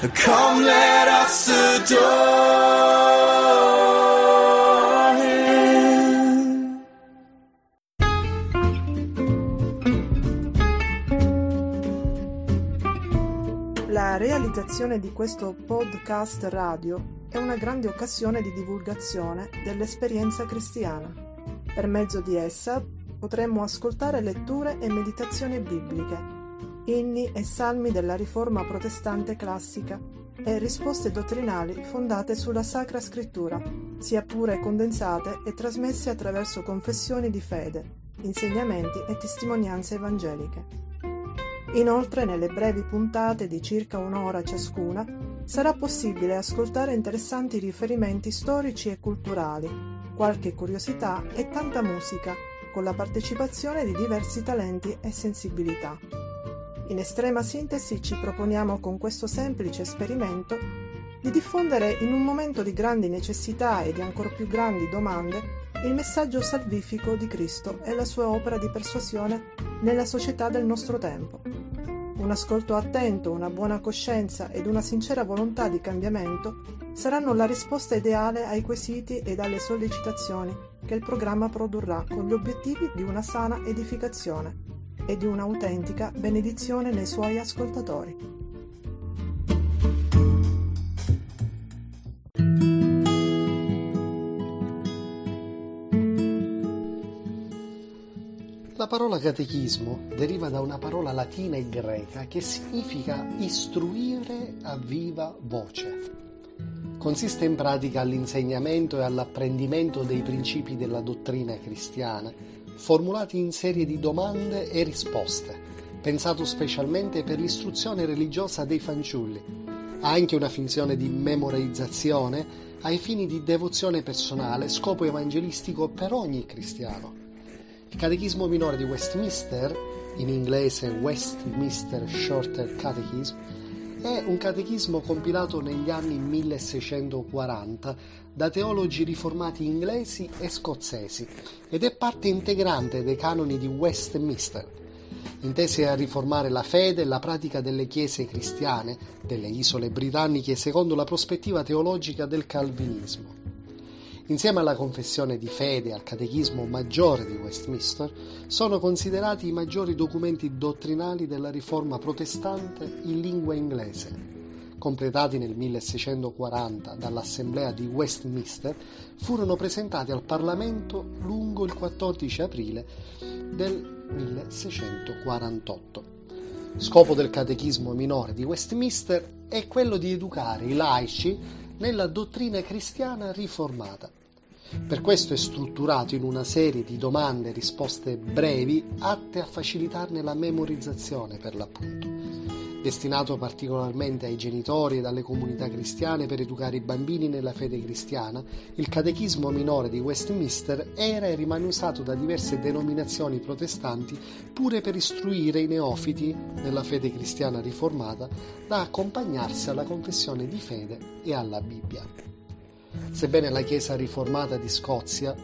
Come, let us adore Him. La realizzazione di questo podcast radio è una grande occasione di divulgazione dell'esperienza cristiana. Per mezzo di essa potremmo ascoltare letture e meditazioni bibliche, inni e salmi della riforma protestante classica e risposte dottrinali fondate sulla Sacra Scrittura, sia pure condensate e trasmesse attraverso confessioni di fede, insegnamenti e testimonianze evangeliche. Inoltre, nelle brevi puntate di circa un'ora ciascuna, sarà possibile ascoltare interessanti riferimenti storici e culturali, qualche curiosità e tanta musica, con la partecipazione di diversi talenti e sensibilità. In estrema sintesi ci proponiamo con questo semplice esperimento di diffondere in un momento di grandi necessità e di ancor più grandi domande il messaggio salvifico di Cristo e la sua opera di persuasione nella società del nostro tempo. Un ascolto attento, una buona coscienza ed una sincera volontà di cambiamento saranno la risposta ideale ai quesiti ed alle sollecitazioni che il programma produrrà con gli obiettivi di una sana edificazione e di un'autentica benedizione nei suoi ascoltatori. La parola catechismo deriva da una parola latina e greca che significa istruire a viva voce. Consiste in pratica all'insegnamento e all'apprendimento dei principi della dottrina cristiana, formulati in serie di domande e risposte, pensato specialmente per l'istruzione religiosa dei fanciulli. Ha anche una funzione di memorizzazione ai fini di devozione personale, scopo evangelistico per ogni cristiano. Il Catechismo minore di Westminster, in inglese Westminster Shorter Catechism, è un catechismo compilato negli anni 1640 da teologi riformati inglesi e scozzesi ed è parte integrante dei canoni di Westminster, intesi a riformare la fede e la pratica delle chiese cristiane delle isole britanniche secondo la prospettiva teologica del calvinismo. Insieme alla confessione di fede e al catechismo maggiore di Westminster, sono considerati i maggiori documenti dottrinali della riforma protestante in lingua inglese. Completati nel 1640 dall'Assemblea di Westminster, furono presentati al Parlamento lungo il 14 aprile del 1648. Scopo del catechismo minore di Westminster è quello di educare i laici nella dottrina cristiana riformata. Per questo è strutturato in una serie di domande e risposte brevi atte a facilitarne la memorizzazione per l'appunto. Destinato particolarmente ai genitori e alle comunità cristiane per educare i bambini nella fede cristiana, il catechismo minore di Westminster era e rimane usato da diverse denominazioni protestanti pure per istruire i neofiti nella fede cristiana riformata da accompagnarsi alla confessione di fede e alla Bibbia. Sebbene la Chiesa riformata di Scozia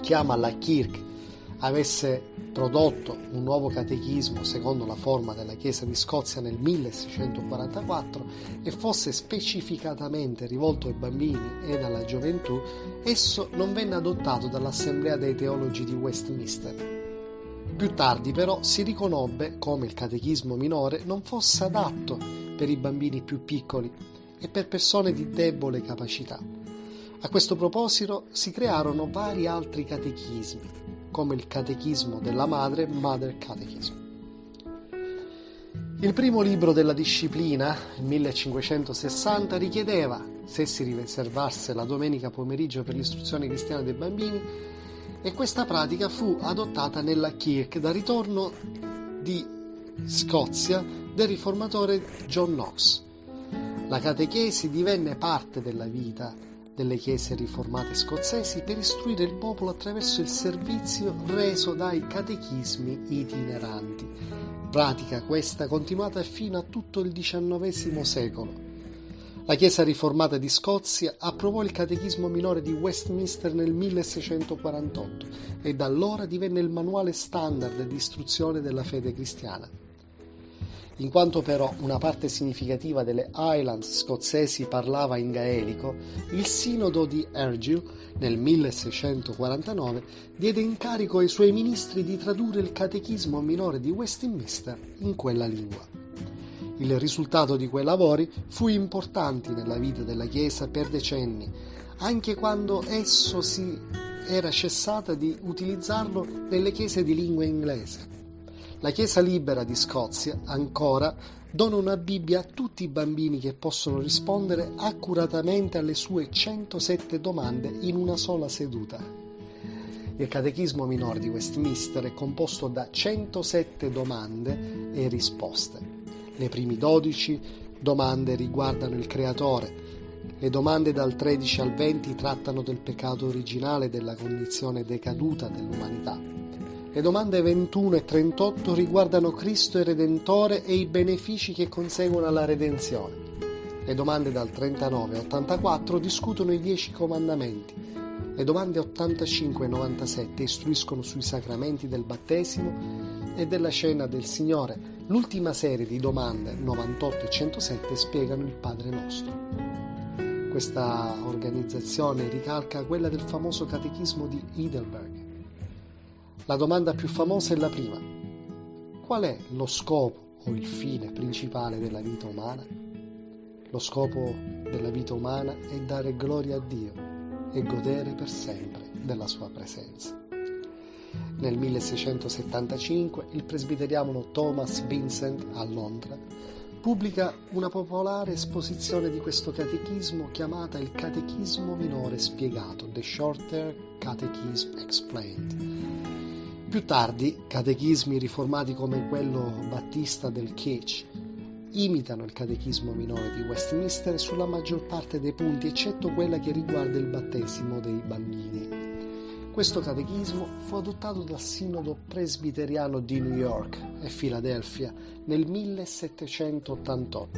chiama la Kirk avesse prodotto un nuovo catechismo secondo la forma della Chiesa di Scozia nel 1644 e fosse specificatamente rivolto ai bambini ed alla gioventù, esso non venne adottato dall'Assemblea dei teologi di Westminster. Più tardi però si riconobbe come il catechismo minore non fosse adatto per i bambini più piccoli e per persone di debole capacità. A questo proposito si crearono vari altri catechismi, come il Catechismo della Madre, Mother Catechism. Il primo libro della disciplina, il 1560, richiedeva, se si riservasse la domenica pomeriggio per l'istruzione cristiana dei bambini, e questa pratica fu adottata nella Kirk da ritorno di Scozia del riformatore John Knox. La catechesi divenne parte della vita delle chiese riformate scozzesi per istruire il popolo attraverso il servizio reso dai catechismi itineranti. Pratica questa continuata fino a tutto il XIX secolo. La Chiesa riformata di Scozia approvò il catechismo minore di Westminster nel 1648 e da allora divenne il manuale standard di istruzione della fede cristiana. In quanto però una parte significativa delle Highlands scozzesi parlava in gaelico, il sinodo di Argyll nel 1649 diede incarico ai suoi ministri di tradurre il catechismo minore di Westminster in quella lingua. Il risultato di quei lavori fu importante nella vita della Chiesa per decenni, anche quando esso si era cessata di utilizzarlo nelle chiese di lingua inglese. La Chiesa libera di Scozia ancora dona una Bibbia a tutti i bambini che possono rispondere accuratamente alle sue 107 domande in una sola seduta. Il Catechismo minore di Westminster è composto da 107 domande e risposte. Le prime 12 domande riguardano il Creatore, le domande dal 13 al 20 trattano del peccato originale e della condizione decaduta dell'umanità. Le domande 21 e 38 riguardano Cristo il Redentore e i benefici che conseguono alla redenzione. Le domande dal 39 al 84 discutono i dieci comandamenti. Le domande 85 e 97 istruiscono sui sacramenti del battesimo e della scena del Signore. L'ultima serie di domande 98 e 107 spiegano il Padre nostro. Questa organizzazione ricalca quella del famoso catechismo di Heidelberg. La domanda più famosa è la prima. Qual è lo scopo o il fine principale della vita umana? Lo scopo della vita umana è dare gloria a Dio e godere per sempre della sua presenza. Nel 1675 il presbiteriano Thomas Vincent a Londra pubblica una popolare esposizione di questo catechismo chiamata il Catechismo minore spiegato, The Shorter Catechism Explained. Più tardi, catechismi riformati come quello battista del Keach imitano il catechismo minore di Westminster sulla maggior parte dei punti, eccetto quella che riguarda il battesimo dei bambini. Questo catechismo fu adottato dal Sinodo presbiteriano di New York e Filadelfia nel 1788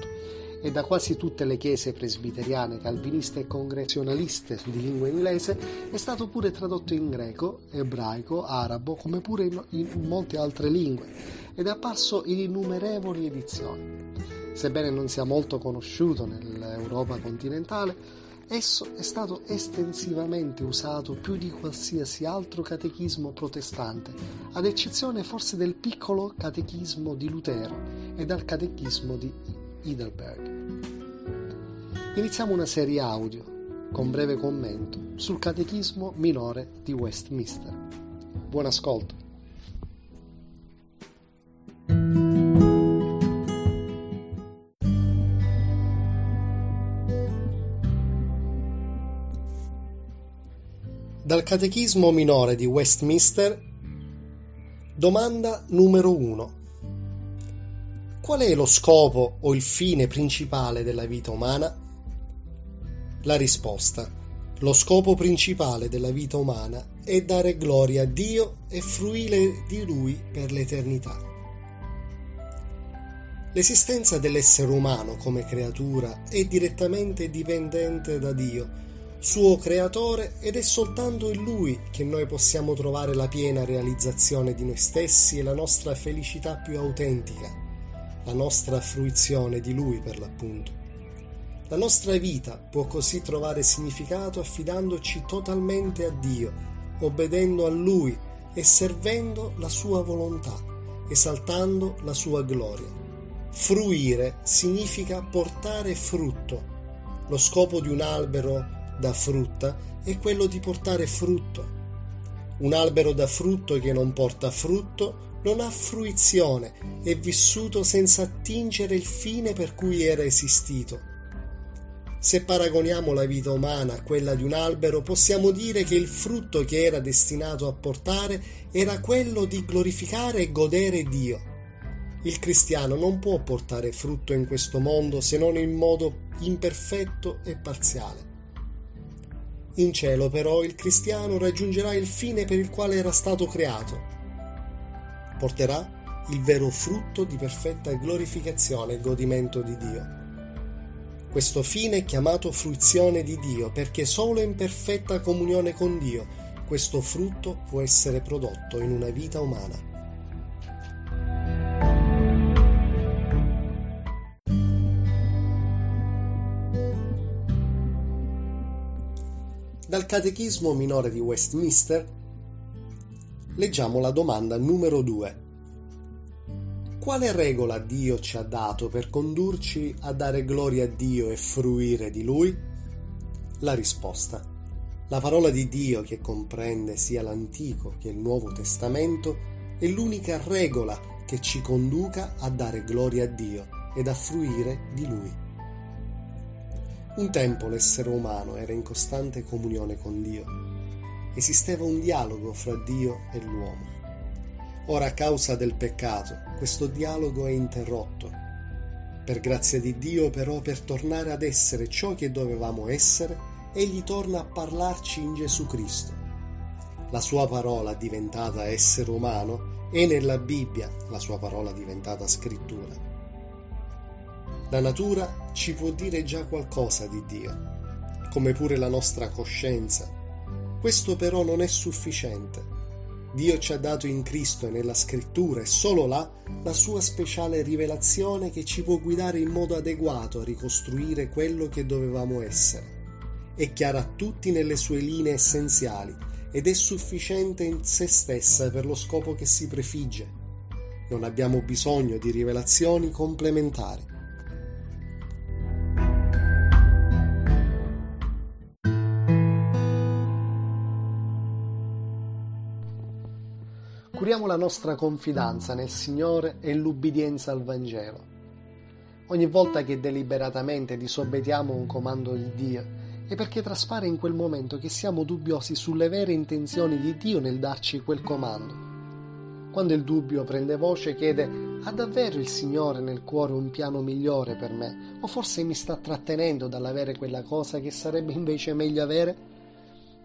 e da quasi tutte le chiese presbiteriane, calviniste e congressionaliste di lingua inglese è stato pure tradotto in greco, ebraico, arabo, come pure in, in molte altre lingue ed è apparso in innumerevoli edizioni. Sebbene non sia molto conosciuto nell'Europa continentale, Esso è stato estensivamente usato più di qualsiasi altro catechismo protestante, ad eccezione forse del piccolo catechismo di Lutero e dal catechismo di Heidelberg. Iniziamo una serie audio con breve commento sul catechismo minore di Westminster. Buon ascolto. Dal Catechismo minore di Westminster, domanda numero 1. Qual è lo scopo o il fine principale della vita umana? La risposta. Lo scopo principale della vita umana è dare gloria a Dio e fruire di Lui per l'eternità. L'esistenza dell'essere umano come creatura è direttamente dipendente da Dio suo creatore ed è soltanto in lui che noi possiamo trovare la piena realizzazione di noi stessi e la nostra felicità più autentica, la nostra fruizione di lui per l'appunto. La nostra vita può così trovare significato affidandoci totalmente a Dio, obbedendo a Lui e servendo la sua volontà, esaltando la sua gloria. Fruire significa portare frutto. Lo scopo di un albero da frutta è quello di portare frutto. Un albero da frutto che non porta frutto non ha fruizione, è vissuto senza attingere il fine per cui era esistito. Se paragoniamo la vita umana a quella di un albero, possiamo dire che il frutto che era destinato a portare era quello di glorificare e godere Dio. Il cristiano non può portare frutto in questo mondo se non in modo imperfetto e parziale. In cielo però il cristiano raggiungerà il fine per il quale era stato creato porterà il vero frutto di perfetta glorificazione e godimento di Dio. Questo fine è chiamato fruizione di Dio perché solo in perfetta comunione con Dio questo frutto può essere prodotto in una vita umana. Dal Catechismo minore di Westminster leggiamo la domanda numero 2. Quale regola Dio ci ha dato per condurci a dare gloria a Dio e fruire di Lui? La risposta. La parola di Dio che comprende sia l'Antico che il Nuovo Testamento è l'unica regola che ci conduca a dare gloria a Dio ed a fruire di Lui. Un tempo l'essere umano era in costante comunione con Dio. Esisteva un dialogo fra Dio e l'uomo. Ora a causa del peccato questo dialogo è interrotto. Per grazia di Dio però per tornare ad essere ciò che dovevamo essere, Egli torna a parlarci in Gesù Cristo. La sua parola diventata essere umano è nella Bibbia, la sua parola diventata scrittura. La natura ci può dire già qualcosa di Dio, come pure la nostra coscienza. Questo però non è sufficiente. Dio ci ha dato in Cristo e nella scrittura e solo là la sua speciale rivelazione che ci può guidare in modo adeguato a ricostruire quello che dovevamo essere. È chiara a tutti nelle sue linee essenziali ed è sufficiente in se stessa per lo scopo che si prefigge. Non abbiamo bisogno di rivelazioni complementari. Curiamo la nostra confidenza nel Signore e l'ubbidienza al Vangelo. Ogni volta che deliberatamente disobbediamo un comando di Dio è perché traspare in quel momento che siamo dubbiosi sulle vere intenzioni di Dio nel darci quel comando. Quando il dubbio prende voce chiede ha davvero il Signore nel cuore un piano migliore per me o forse mi sta trattenendo dall'avere quella cosa che sarebbe invece meglio avere?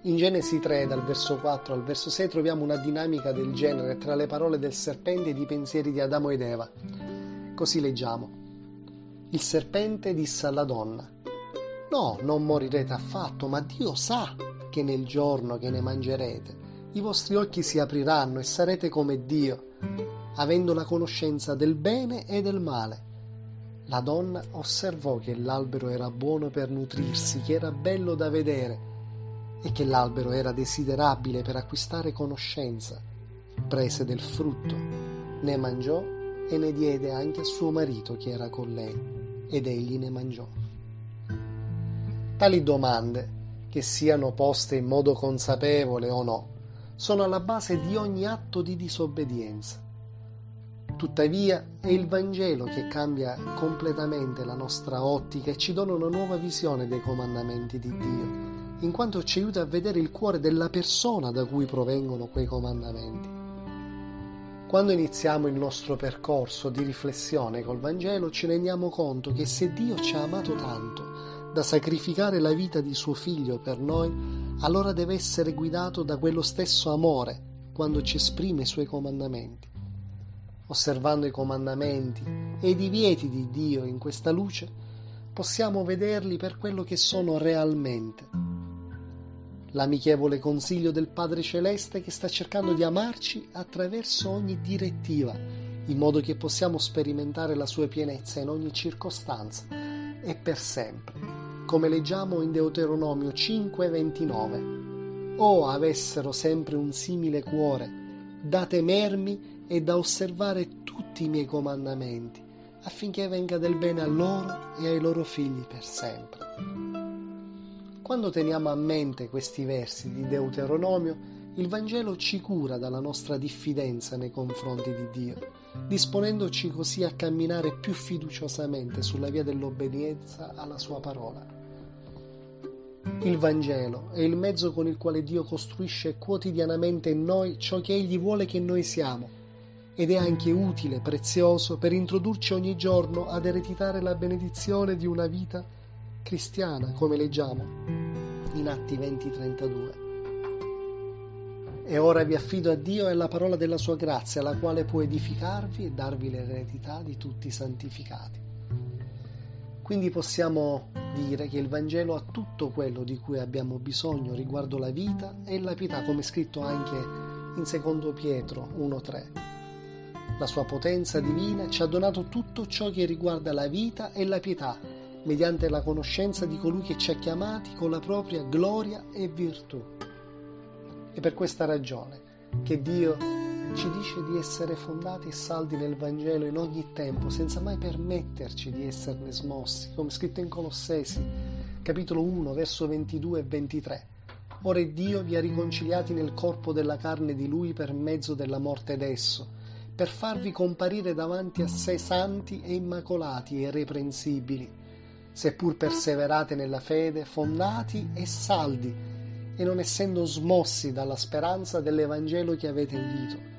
In Genesi 3, dal verso 4 al verso 6, troviamo una dinamica del genere tra le parole del serpente ed i pensieri di Adamo ed Eva. Così leggiamo. Il serpente disse alla donna, No, non morirete affatto, ma Dio sa che nel giorno che ne mangerete, i vostri occhi si apriranno e sarete come Dio, avendo la conoscenza del bene e del male. La donna osservò che l'albero era buono per nutrirsi, che era bello da vedere, e che l'albero era desiderabile per acquistare conoscenza. Prese del frutto, ne mangiò e ne diede anche a suo marito che era con lei, ed egli ne mangiò. Tali domande, che siano poste in modo consapevole o no, sono alla base di ogni atto di disobbedienza. Tuttavia è il Vangelo che cambia completamente la nostra ottica e ci dona una nuova visione dei comandamenti di Dio in quanto ci aiuta a vedere il cuore della persona da cui provengono quei comandamenti. Quando iniziamo il nostro percorso di riflessione col Vangelo ci rendiamo conto che se Dio ci ha amato tanto da sacrificare la vita di suo figlio per noi, allora deve essere guidato da quello stesso amore quando ci esprime i suoi comandamenti. Osservando i comandamenti e i divieti di Dio in questa luce, possiamo vederli per quello che sono realmente l'amichevole consiglio del Padre Celeste che sta cercando di amarci attraverso ogni direttiva, in modo che possiamo sperimentare la sua pienezza in ogni circostanza e per sempre, come leggiamo in Deuteronomio 5:29. O avessero sempre un simile cuore, da temermi e da osservare tutti i miei comandamenti, affinché venga del bene a loro e ai loro figli per sempre. Quando teniamo a mente questi versi di Deuteronomio, il Vangelo ci cura dalla nostra diffidenza nei confronti di Dio, disponendoci così a camminare più fiduciosamente sulla via dell'obbedienza alla sua parola. Il Vangelo è il mezzo con il quale Dio costruisce quotidianamente in noi ciò che Egli vuole che noi siamo ed è anche utile, prezioso per introdurci ogni giorno ad ereditare la benedizione di una vita cristiana, come leggiamo in Atti 20:32. E ora vi affido a Dio e alla parola della sua grazia, la quale può edificarvi e darvi l'eredità di tutti i santificati. Quindi possiamo dire che il Vangelo ha tutto quello di cui abbiamo bisogno riguardo la vita e la pietà, come scritto anche in 2 Pietro 1:3. La sua potenza divina ci ha donato tutto ciò che riguarda la vita e la pietà mediante la conoscenza di colui che ci ha chiamati con la propria gloria e virtù. È per questa ragione che Dio ci dice di essere fondati e saldi nel Vangelo in ogni tempo, senza mai permetterci di esserne smossi, come scritto in Colossesi, capitolo 1, verso 22 e 23. Ora Dio vi ha riconciliati nel corpo della carne di Lui per mezzo della morte d'esso, per farvi comparire davanti a sé santi e immacolati e irreprensibili, seppur perseverate nella fede, fondati e saldi, e non essendo smossi dalla speranza dell'Evangelo che avete udito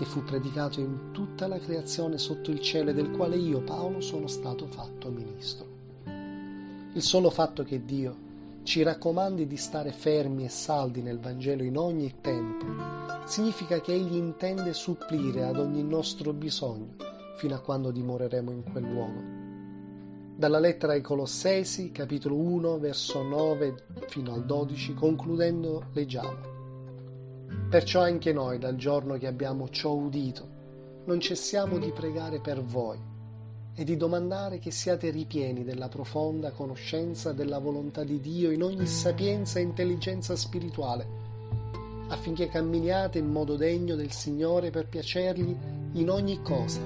che fu predicato in tutta la creazione sotto il cielo e del quale io, Paolo, sono stato fatto ministro. Il solo fatto che Dio ci raccomandi di stare fermi e saldi nel Vangelo in ogni tempo significa che Egli intende supplire ad ogni nostro bisogno fino a quando dimoreremo in quel luogo. Dalla lettera ai Colossesi, capitolo 1, verso 9 fino al 12, concludendo, leggiamo. Perciò anche noi, dal giorno che abbiamo ciò udito, non cessiamo di pregare per voi e di domandare che siate ripieni della profonda conoscenza della volontà di Dio in ogni sapienza e intelligenza spirituale, affinché camminiate in modo degno del Signore per piacergli in ogni cosa,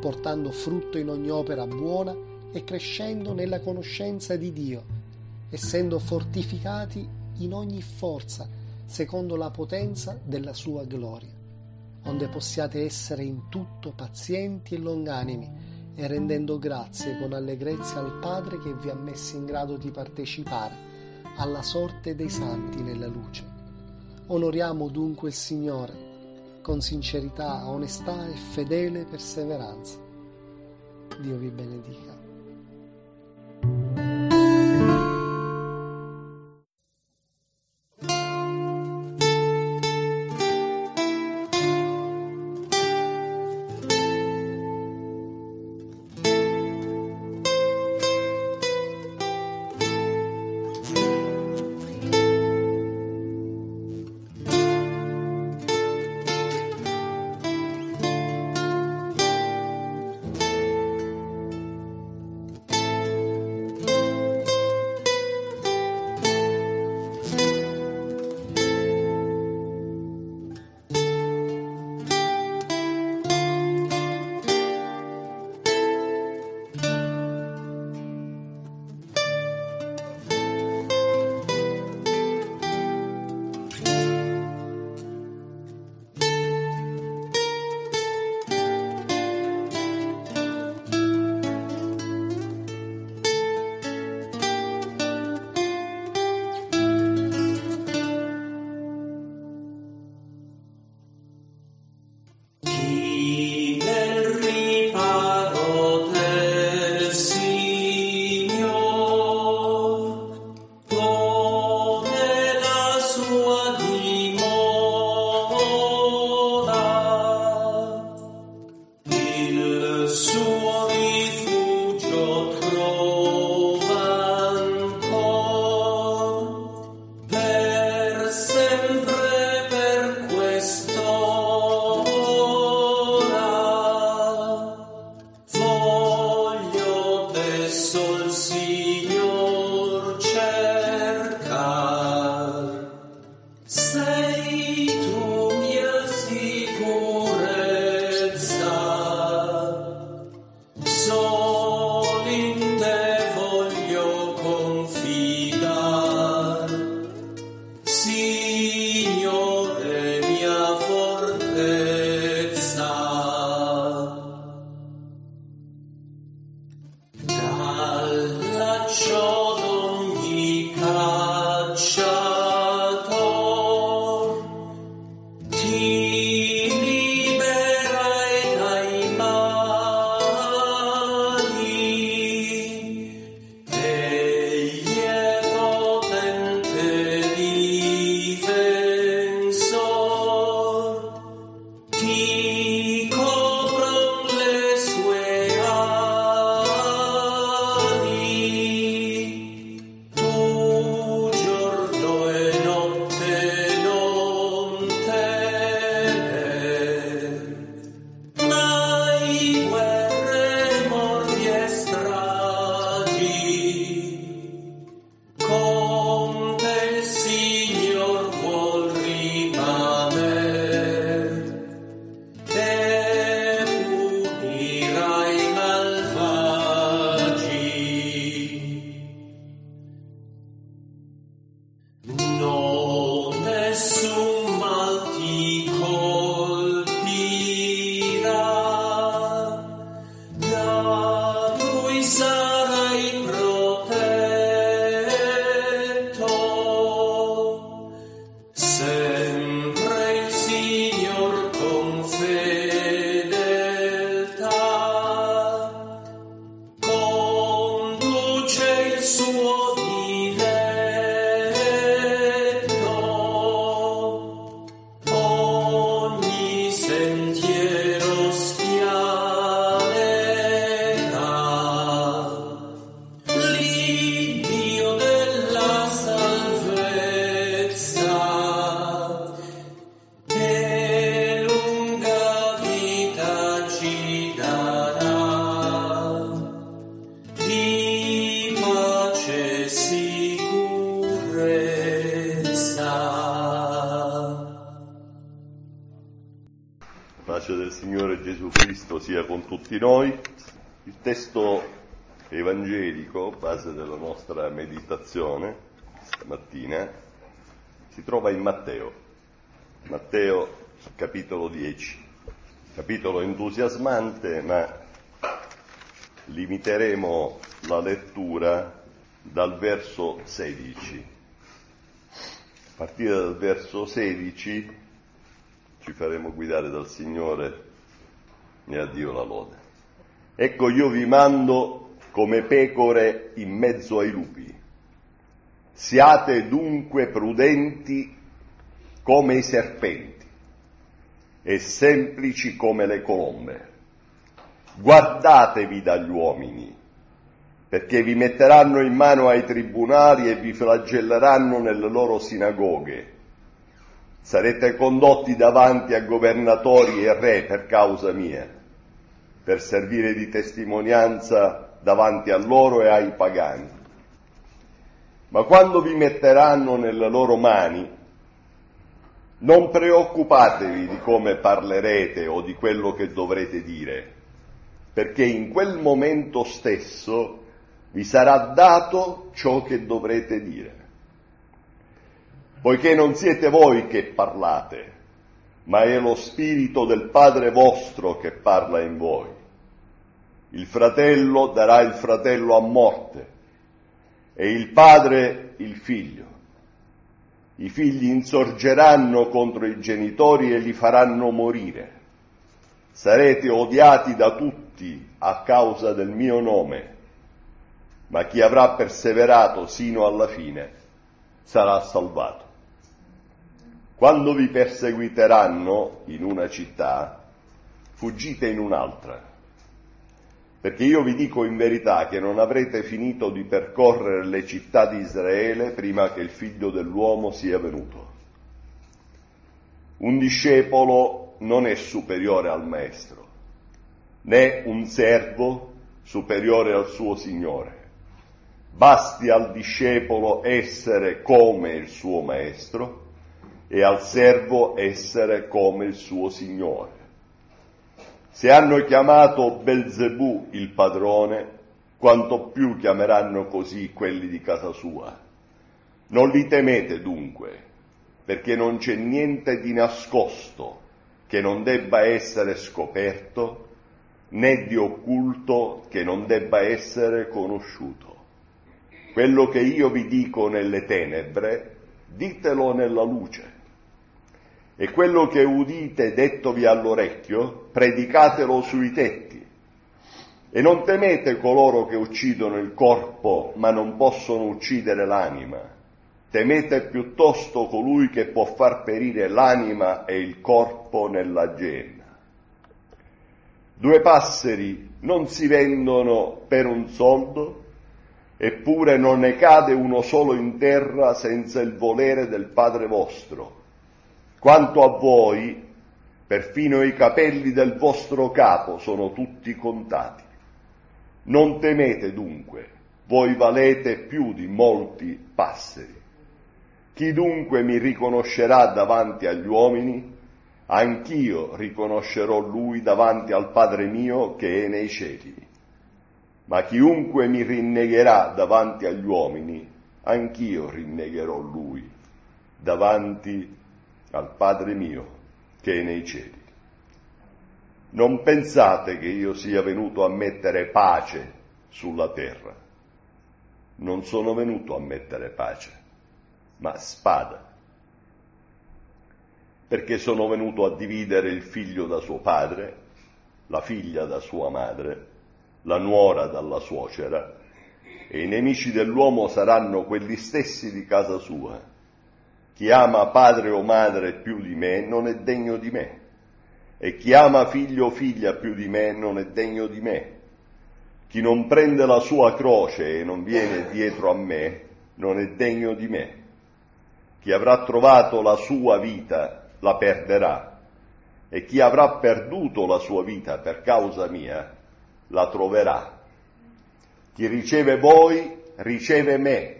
portando frutto in ogni opera buona e crescendo nella conoscenza di Dio, essendo fortificati in ogni forza secondo la potenza della sua gloria, onde possiate essere in tutto pazienti e longanimi e rendendo grazie con allegrezza al Padre che vi ha messi in grado di partecipare alla sorte dei santi nella luce. Onoriamo dunque il Signore con sincerità, onestà e fedele perseveranza. Dio vi benedica. Si trova in Matteo, Matteo capitolo 10, capitolo entusiasmante, ma limiteremo la lettura dal verso 16. A partire dal verso 16 ci faremo guidare dal Signore e a Dio la lode. Ecco io vi mando come pecore in mezzo ai lupi. Siate dunque prudenti come i serpenti e semplici come le colombe. Guardatevi dagli uomini, perché vi metteranno in mano ai tribunali e vi flagelleranno nelle loro sinagoghe Sarete condotti davanti a governatori e re per causa mia, per servire di testimonianza davanti a loro e ai pagani. Ma quando vi metteranno nelle loro mani, non preoccupatevi di come parlerete o di quello che dovrete dire, perché in quel momento stesso vi sarà dato ciò che dovrete dire poiché non siete voi che parlate, ma è lo Spirito del Padre vostro che parla in voi. Il fratello darà il fratello a morte e il padre il figlio. I figli insorgeranno contro i genitori e li faranno morire. Sarete odiati da tutti a causa del mio nome, ma chi avrà perseverato sino alla fine sarà salvato. Quando vi perseguiteranno in una città, fuggite in un'altra. Perché io vi dico in verità che non avrete finito di percorrere le città di Israele prima che il figlio dell'uomo sia venuto. Un discepolo non è superiore al maestro, né un servo superiore al suo Signore. Basti al discepolo essere come il suo maestro e al servo essere come il suo Signore. Se hanno chiamato Belzebù il padrone, quanto più chiameranno così quelli di casa sua. Non li temete dunque, perché non c'è niente di nascosto che non debba essere scoperto, né di occulto che non debba essere conosciuto. Quello che io vi dico nelle tenebre, ditelo nella luce e quello che udite dettovi all'orecchio, predicatelo sui tetti. E non temete coloro che uccidono il corpo, ma non possono uccidere l'anima. Temete piuttosto colui che può far perire l'anima e il corpo nella genna. Due passeri non si vendono per un soldo, eppure non ne cade uno solo in terra senza il volere del Padre vostro quanto a voi, perfino i capelli del vostro capo sono tutti contati. Non temete dunque, voi valete più di molti passeri. Chi dunque mi riconoscerà davanti agli uomini, anch'io riconoscerò lui davanti al Padre mio che è nei cieli. Ma chiunque mi rinnegherà davanti agli uomini, anch'io rinnegherò lui davanti al Padre mio che è nei cieli. Non pensate che io sia venuto a mettere pace sulla terra. Non sono venuto a mettere pace, ma spada. Perché sono venuto a dividere il figlio da suo padre, la figlia da sua madre, la nuora dalla suocera, e i nemici dell'uomo saranno quelli stessi di casa sua chi ama padre o madre più di me non è degno di me, e chi ama figlio o figlia più di me non è degno di me. Chi non prende la sua croce e non viene dietro a me non è degno di me. Chi avrà trovato la sua vita la perderà, e chi avrà perduto la sua vita per causa mia la troverà. Chi riceve voi riceve me,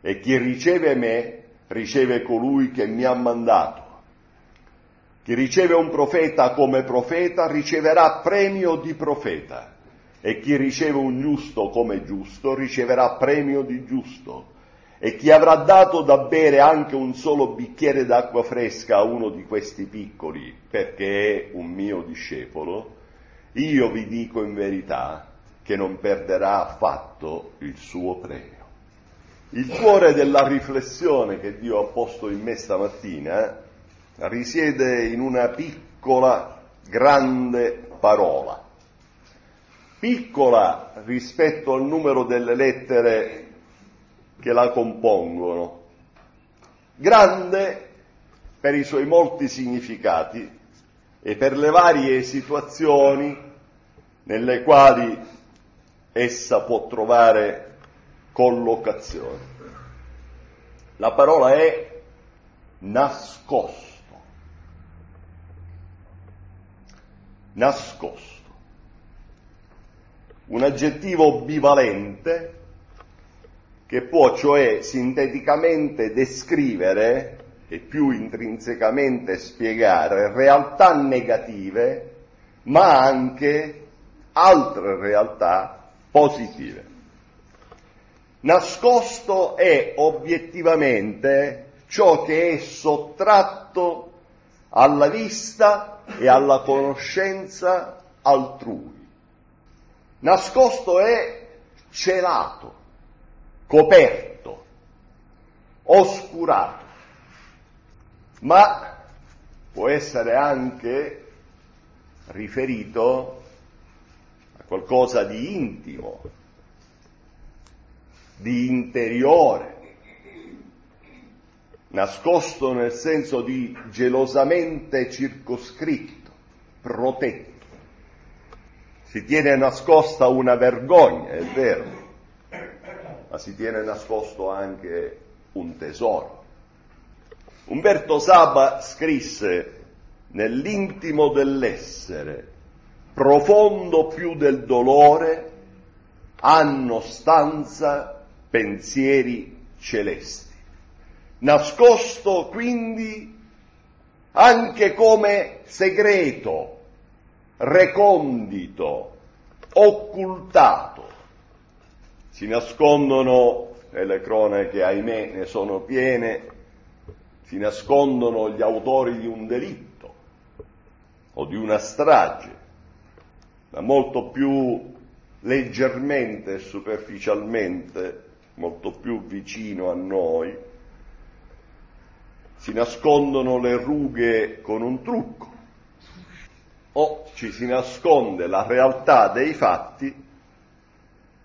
e chi riceve me riceve colui che mi ha mandato. Chi riceve un profeta come profeta riceverà premio di profeta e chi riceve un giusto come giusto riceverà premio di giusto. E chi avrà dato da bere anche un solo bicchiere d'acqua fresca a uno di questi piccoli, perché è un mio discepolo, io vi dico in verità che non perderà affatto il suo premio. Il cuore della riflessione che Dio ha posto in me stamattina risiede in una piccola, grande parola. Piccola rispetto al numero delle lettere che la compongono, grande per i suoi molti significati e per le varie situazioni nelle quali essa può trovare collocazione. La parola è nascosto. Nascosto. Un aggettivo bivalente che può cioè sinteticamente descrivere e più intrinsecamente spiegare realtà negative, ma anche altre realtà positive. Nascosto è obiettivamente ciò che è sottratto alla vista e alla conoscenza altrui. Nascosto è celato coperto, oscurato, ma può essere anche riferito a qualcosa di intimo, di interiore, nascosto nel senso di gelosamente circoscritto, protetto. Si tiene nascosta una vergogna, è vero, ma si tiene nascosto anche un tesoro. Umberto Saba scrisse nell'intimo dell'essere, profondo più del dolore, hanno stanza pensieri celesti. Nascosto quindi anche come segreto, recondito, occultato, si nascondono, e le cronache ahimè ne sono piene, si nascondono gli autori di un delitto o di una strage, ma molto più leggermente e superficialmente, molto più vicino a noi, si nascondono le rughe con un trucco o ci si nasconde la realtà dei fatti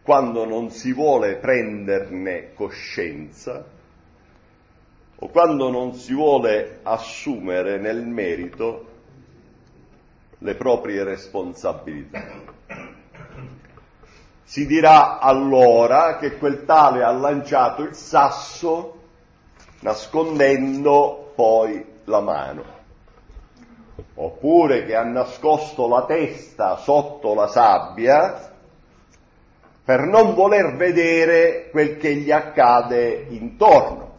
quando non si vuole prenderne coscienza o quando non si vuole assumere nel merito le proprie responsabilità. Si dirà allora che quel tale ha lanciato il sasso nascondendo poi la mano, oppure che ha nascosto la testa sotto la sabbia per non voler vedere quel che gli accade intorno.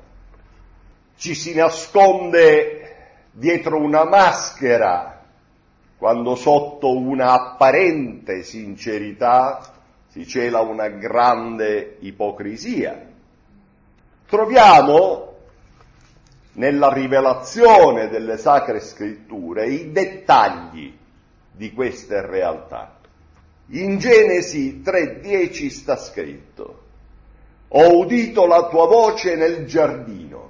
Ci si nasconde dietro una maschera quando sotto una apparente sincerità si cela una grande ipocrisia. Troviamo nella rivelazione delle sacre scritture i dettagli di queste realtà. In Genesi 3.10 sta scritto, ho udito la tua voce nel giardino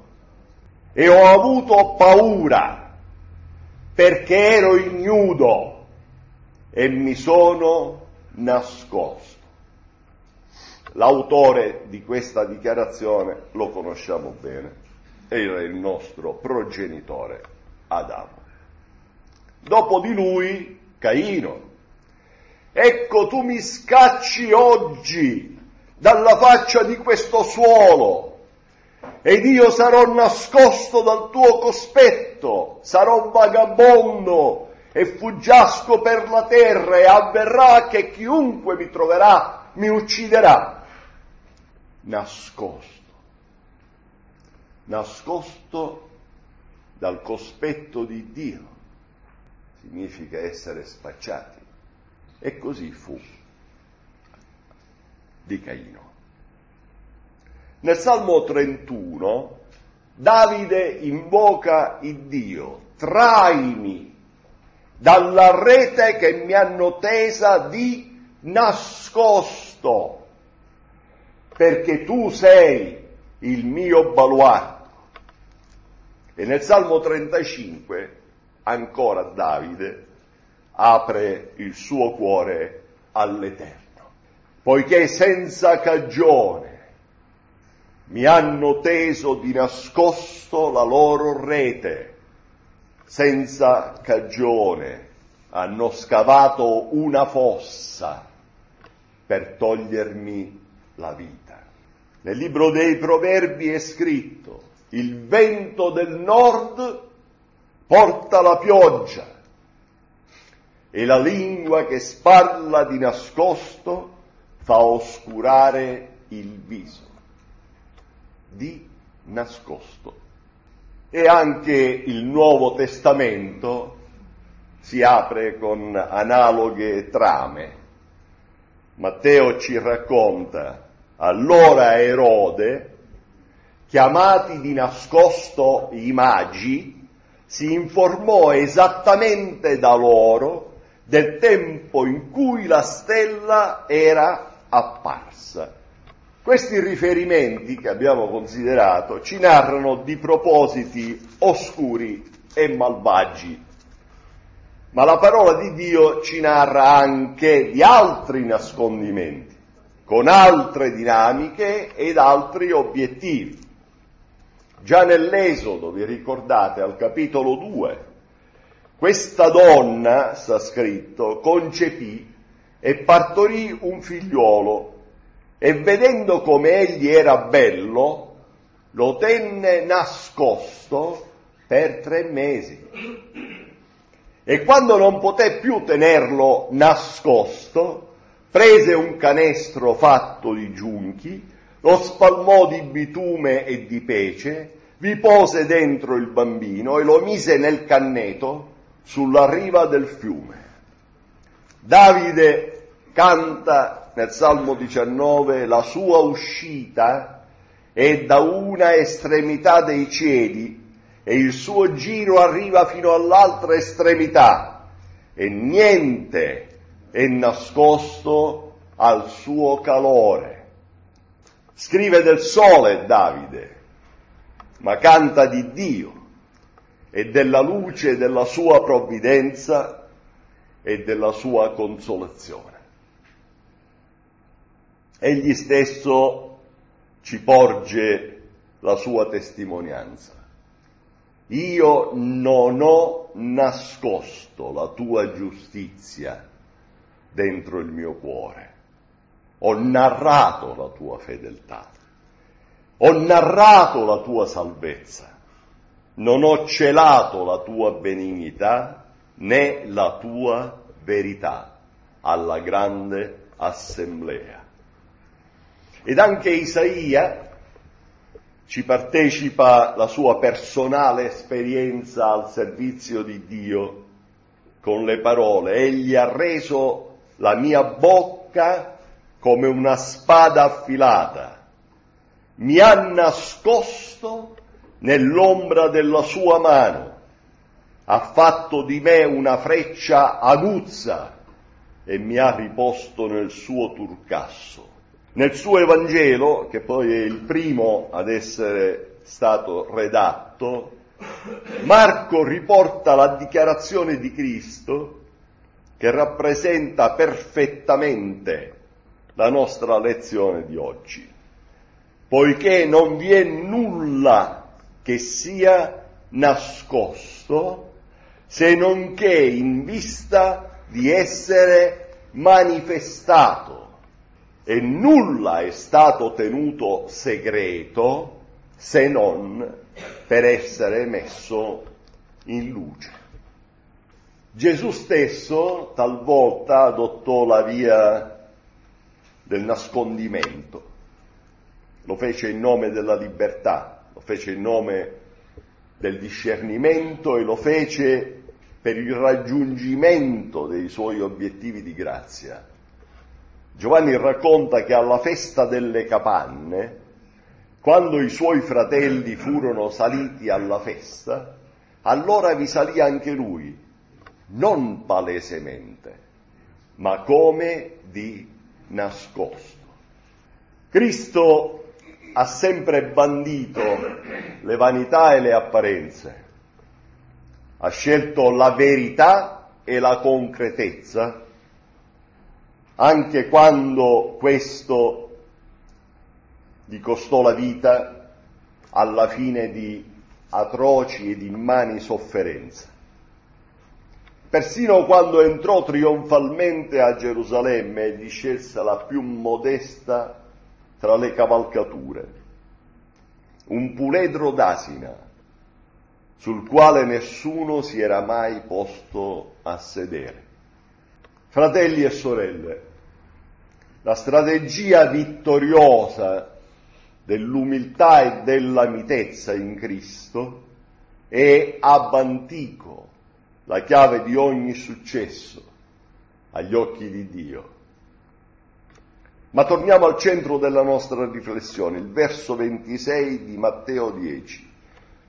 e ho avuto paura perché ero ignudo e mi sono nascosto. L'autore di questa dichiarazione lo conosciamo bene, era il nostro progenitore Adamo. Dopo di lui Caino, Ecco tu mi scacci oggi dalla faccia di questo suolo ed io sarò nascosto dal tuo cospetto, sarò vagabondo e fuggiasco per la terra e avverrà che chiunque mi troverà mi ucciderà. Nascosto, nascosto dal cospetto di Dio, significa essere spacciati. E così fu di Caino. Nel Salmo 31 Davide invoca il Dio, traimi dalla rete che mi hanno tesa di nascosto, perché tu sei il mio baluardo. E nel Salmo 35 ancora Davide apre il suo cuore all'Eterno, poiché senza cagione mi hanno teso di nascosto la loro rete, senza cagione hanno scavato una fossa per togliermi la vita. Nel libro dei proverbi è scritto, il vento del nord porta la pioggia e la lingua che sparla di nascosto fa oscurare il viso. Di nascosto. E anche il Nuovo Testamento si apre con analoghe trame. Matteo ci racconta allora Erode, chiamati di nascosto i magi, si informò esattamente da loro del tempo in cui la stella era apparsa. Questi riferimenti che abbiamo considerato ci narrano di propositi oscuri e malvagi, ma la parola di Dio ci narra anche di altri nascondimenti, con altre dinamiche ed altri obiettivi. Già nell'Esodo, vi ricordate, al capitolo 2, questa donna, sta scritto, concepì e partorì un figliolo e vedendo come egli era bello, lo tenne nascosto per tre mesi. E quando non poté più tenerlo nascosto, prese un canestro fatto di giunchi, lo spalmò di bitume e di pece, vi pose dentro il bambino e lo mise nel canneto sulla riva del fiume. Davide canta nel Salmo 19 la sua uscita è da una estremità dei cieli e il suo giro arriva fino all'altra estremità e niente è nascosto al suo calore. Scrive del sole Davide, ma canta di Dio e della luce della sua provvidenza e della sua consolazione. Egli stesso ci porge la sua testimonianza. Io non ho nascosto la tua giustizia dentro il mio cuore, ho narrato la tua fedeltà, ho narrato la tua salvezza, non ho celato la tua benignità né la tua verità alla grande assemblea. Ed anche Isaia ci partecipa la sua personale esperienza al servizio di Dio con le parole, egli ha reso la mia bocca come una spada affilata, mi ha nascosto nell'ombra della sua mano, ha fatto di me una freccia aguzza e mi ha riposto nel suo turcasso. Nel suo Evangelo, che poi è il primo ad essere stato redatto, Marco riporta la dichiarazione di Cristo che rappresenta perfettamente la nostra lezione di oggi, poiché non vi è nulla che sia nascosto se non che in vista di essere manifestato e nulla è stato tenuto segreto se non per essere messo in luce. Gesù stesso talvolta adottò la via del nascondimento, lo fece in nome della libertà, lo fece in nome del discernimento e lo fece per il raggiungimento dei suoi obiettivi di grazia. Giovanni racconta che alla festa delle capanne, quando i suoi fratelli furono saliti alla festa, allora vi salì anche lui, non palesemente, ma come di nascosto. Cristo ha sempre bandito le vanità e le apparenze, ha scelto la verità e la concretezza, anche quando questo gli costò la vita alla fine di atroci ed immani sofferenze. Persino quando entrò trionfalmente a Gerusalemme e scelse la più modesta tra le cavalcature, un puledro d'asina sul quale nessuno si era mai posto a sedere. Fratelli e sorelle, la strategia vittoriosa dell'umiltà e della mitezza in Cristo è ab antico la chiave di ogni successo agli occhi di Dio. Ma torniamo al centro della nostra riflessione, il verso 26 di Matteo 10.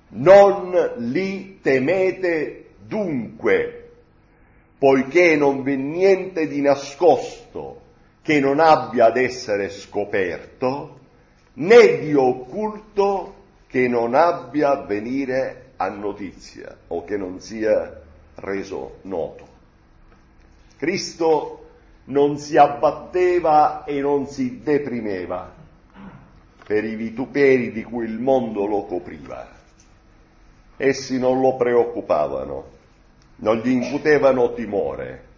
Non li temete dunque, poiché non v'è niente di nascosto che non abbia ad essere scoperto, né di occulto che non abbia a venire a notizia o che non sia reso noto. Cristo non si abbatteva e non si deprimeva per i vituperi di cui il mondo lo copriva. Essi non lo preoccupavano, non gli incutevano timore.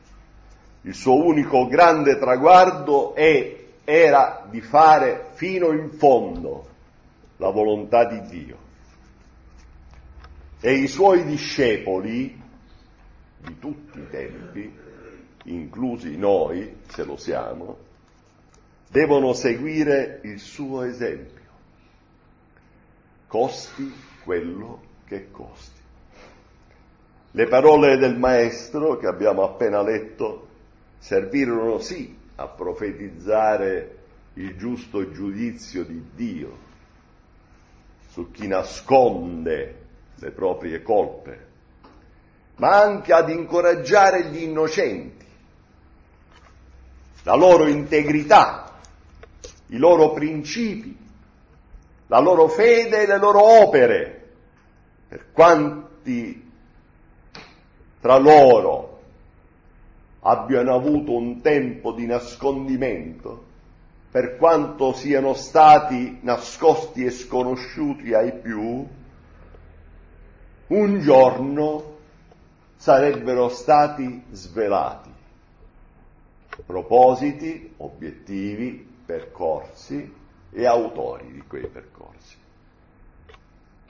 Il suo unico grande traguardo è, era di fare fino in fondo la volontà di Dio. E i suoi discepoli di tutti i tempi inclusi noi, se lo siamo, devono seguire il suo esempio. Costi quello che costi. Le parole del Maestro che abbiamo appena letto servirono sì a profetizzare il giusto giudizio di Dio su chi nasconde le proprie colpe, ma anche ad incoraggiare gli innocenti. La loro integrità, i loro principi, la loro fede e le loro opere, per quanti tra loro abbiano avuto un tempo di nascondimento, per quanto siano stati nascosti e sconosciuti ai più, un giorno sarebbero stati svelati propositi, obiettivi, percorsi e autori di quei percorsi.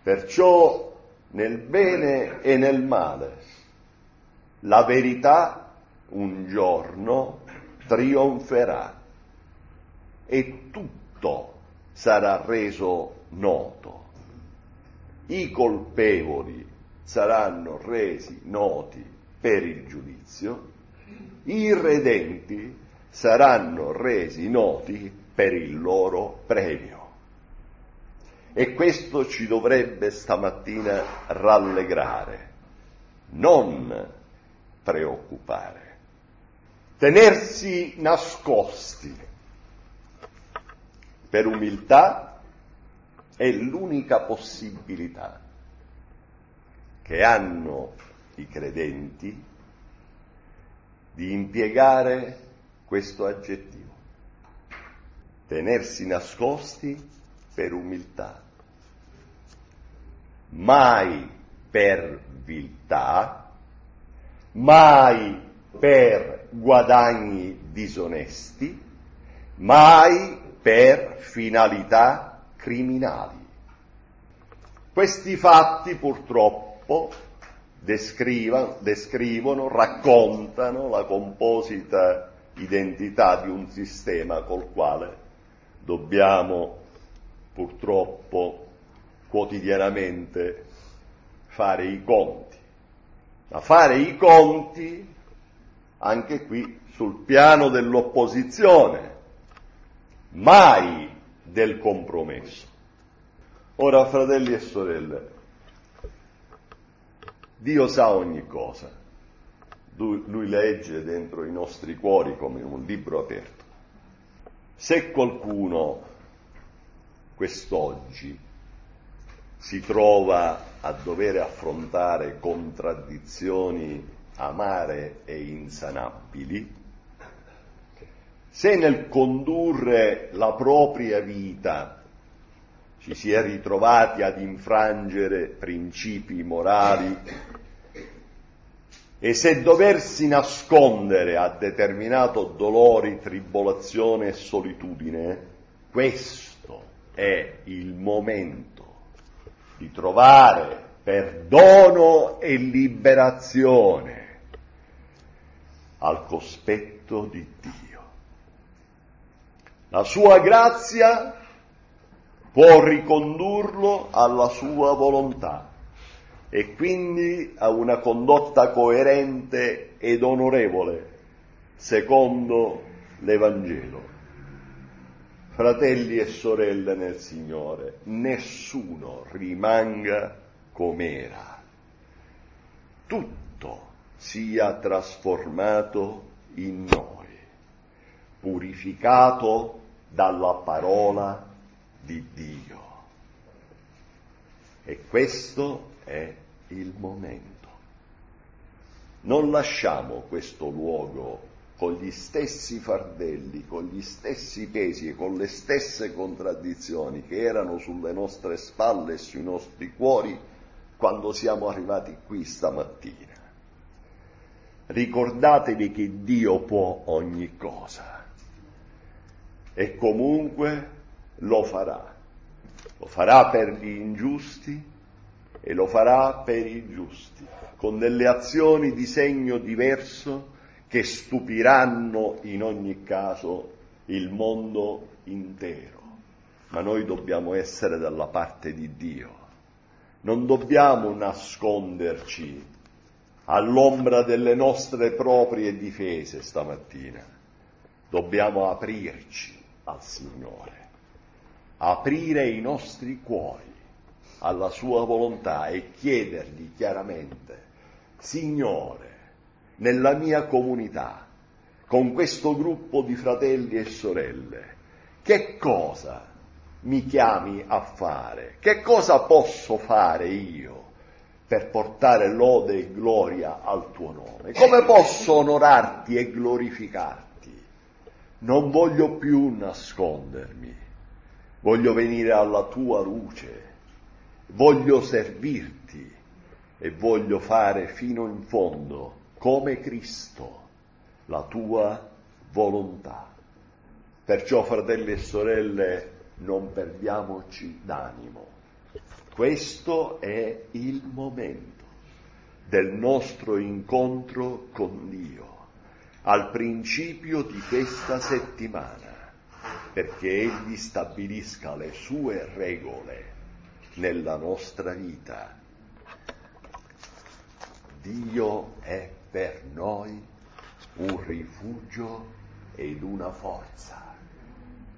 Perciò nel bene e nel male la verità un giorno trionferà e tutto sarà reso noto. I colpevoli saranno resi noti per il giudizio i redenti saranno resi noti per il loro premio. E questo ci dovrebbe stamattina rallegrare, non preoccupare. Tenersi nascosti per umiltà è l'unica possibilità che hanno i credenti di impiegare questo aggettivo. Tenersi nascosti per umiltà, mai per viltà, mai per guadagni disonesti, mai per finalità criminali. Questi fatti purtroppo descrivono, raccontano la composita identità di un sistema col quale dobbiamo purtroppo quotidianamente fare i conti. a fare i conti anche qui sul piano dell'opposizione, mai del compromesso. Ora, fratelli e sorelle, Dio sa ogni cosa, lui, lui legge dentro i nostri cuori come un libro aperto. Se qualcuno quest'oggi si trova a dover affrontare contraddizioni amare e insanabili, se nel condurre la propria vita ci si è ritrovati ad infrangere principi morali e se doversi nascondere a determinato dolori, tribolazione e solitudine, questo è il momento di trovare perdono e liberazione al cospetto di Dio. La sua grazia può ricondurlo alla sua volontà e quindi a una condotta coerente ed onorevole secondo l'Evangelo. Fratelli e sorelle nel Signore, nessuno rimanga com'era. Tutto sia trasformato in noi, purificato dalla parola di Dio. E questo è il momento. Non lasciamo questo luogo con gli stessi fardelli, con gli stessi pesi e con le stesse contraddizioni che erano sulle nostre spalle e sui nostri cuori quando siamo arrivati qui stamattina. Ricordatevi che Dio può ogni cosa e comunque lo farà. Lo farà per gli ingiusti e lo farà per i giusti, con delle azioni di segno diverso che stupiranno in ogni caso il mondo intero. Ma noi dobbiamo essere dalla parte di Dio. Non dobbiamo nasconderci all'ombra delle nostre proprie difese stamattina. Dobbiamo aprirci al Signore, aprire i nostri cuori alla sua volontà e chiedergli chiaramente, Signore, nella mia comunità, con questo gruppo di fratelli e sorelle, che cosa mi chiami a fare? Che cosa posso fare io? per portare lode e gloria al tuo nome? Come posso onorarti e glorificarti? Non voglio più nascondermi, voglio venire alla tua luce, voglio servirti e voglio fare fino in fondo, come Cristo, la tua volontà. Perciò, fratelli e sorelle, non perdiamoci d'animo. Questo è il momento del nostro incontro con Dio, al principio di questa settimana, perché Egli stabilisca le sue regole nella nostra vita. Dio è per noi un rifugio ed una forza,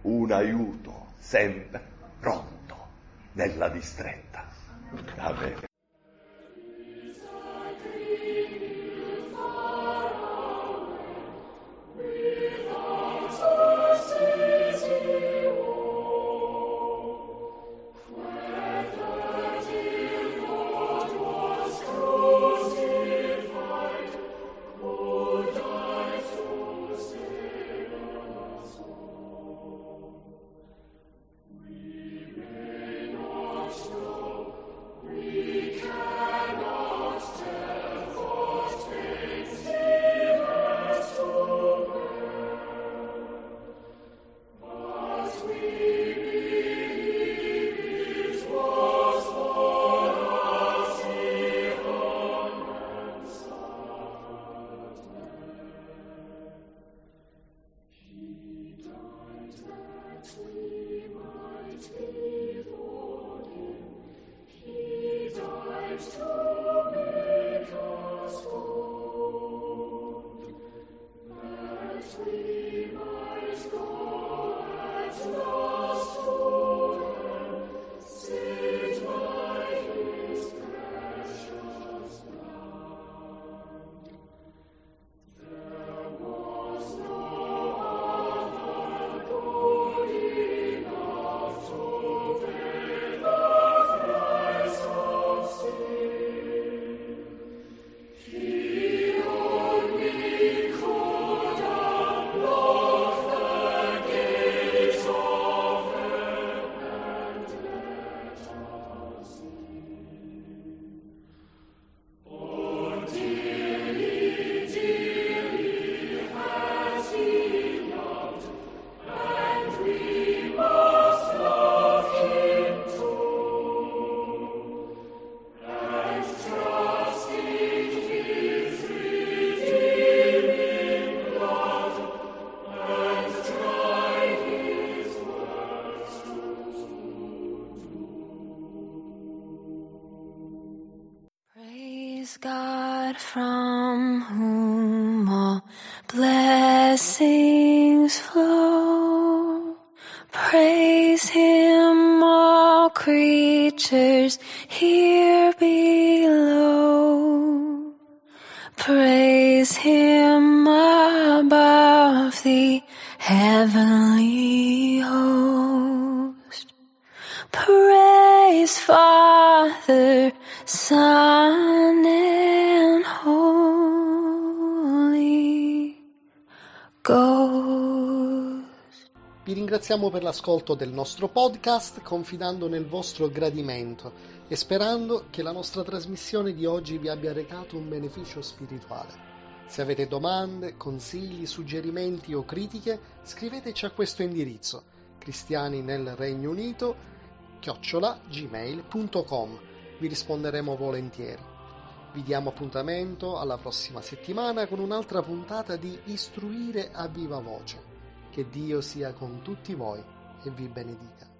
un aiuto sempre pronto nella distretta. Amen. Ringraziamo per l'ascolto del nostro podcast, confidando nel vostro gradimento e sperando che la nostra trasmissione di oggi vi abbia recato un beneficio spirituale. Se avete domande, consigli, suggerimenti o critiche, scriveteci a questo indirizzo cristiani nel Regno Unito chiocciola gmail.com vi risponderemo volentieri. Vi diamo appuntamento alla prossima settimana con un'altra puntata di Istruire a viva voce. Che Dio sia con tutti voi e vi benedica.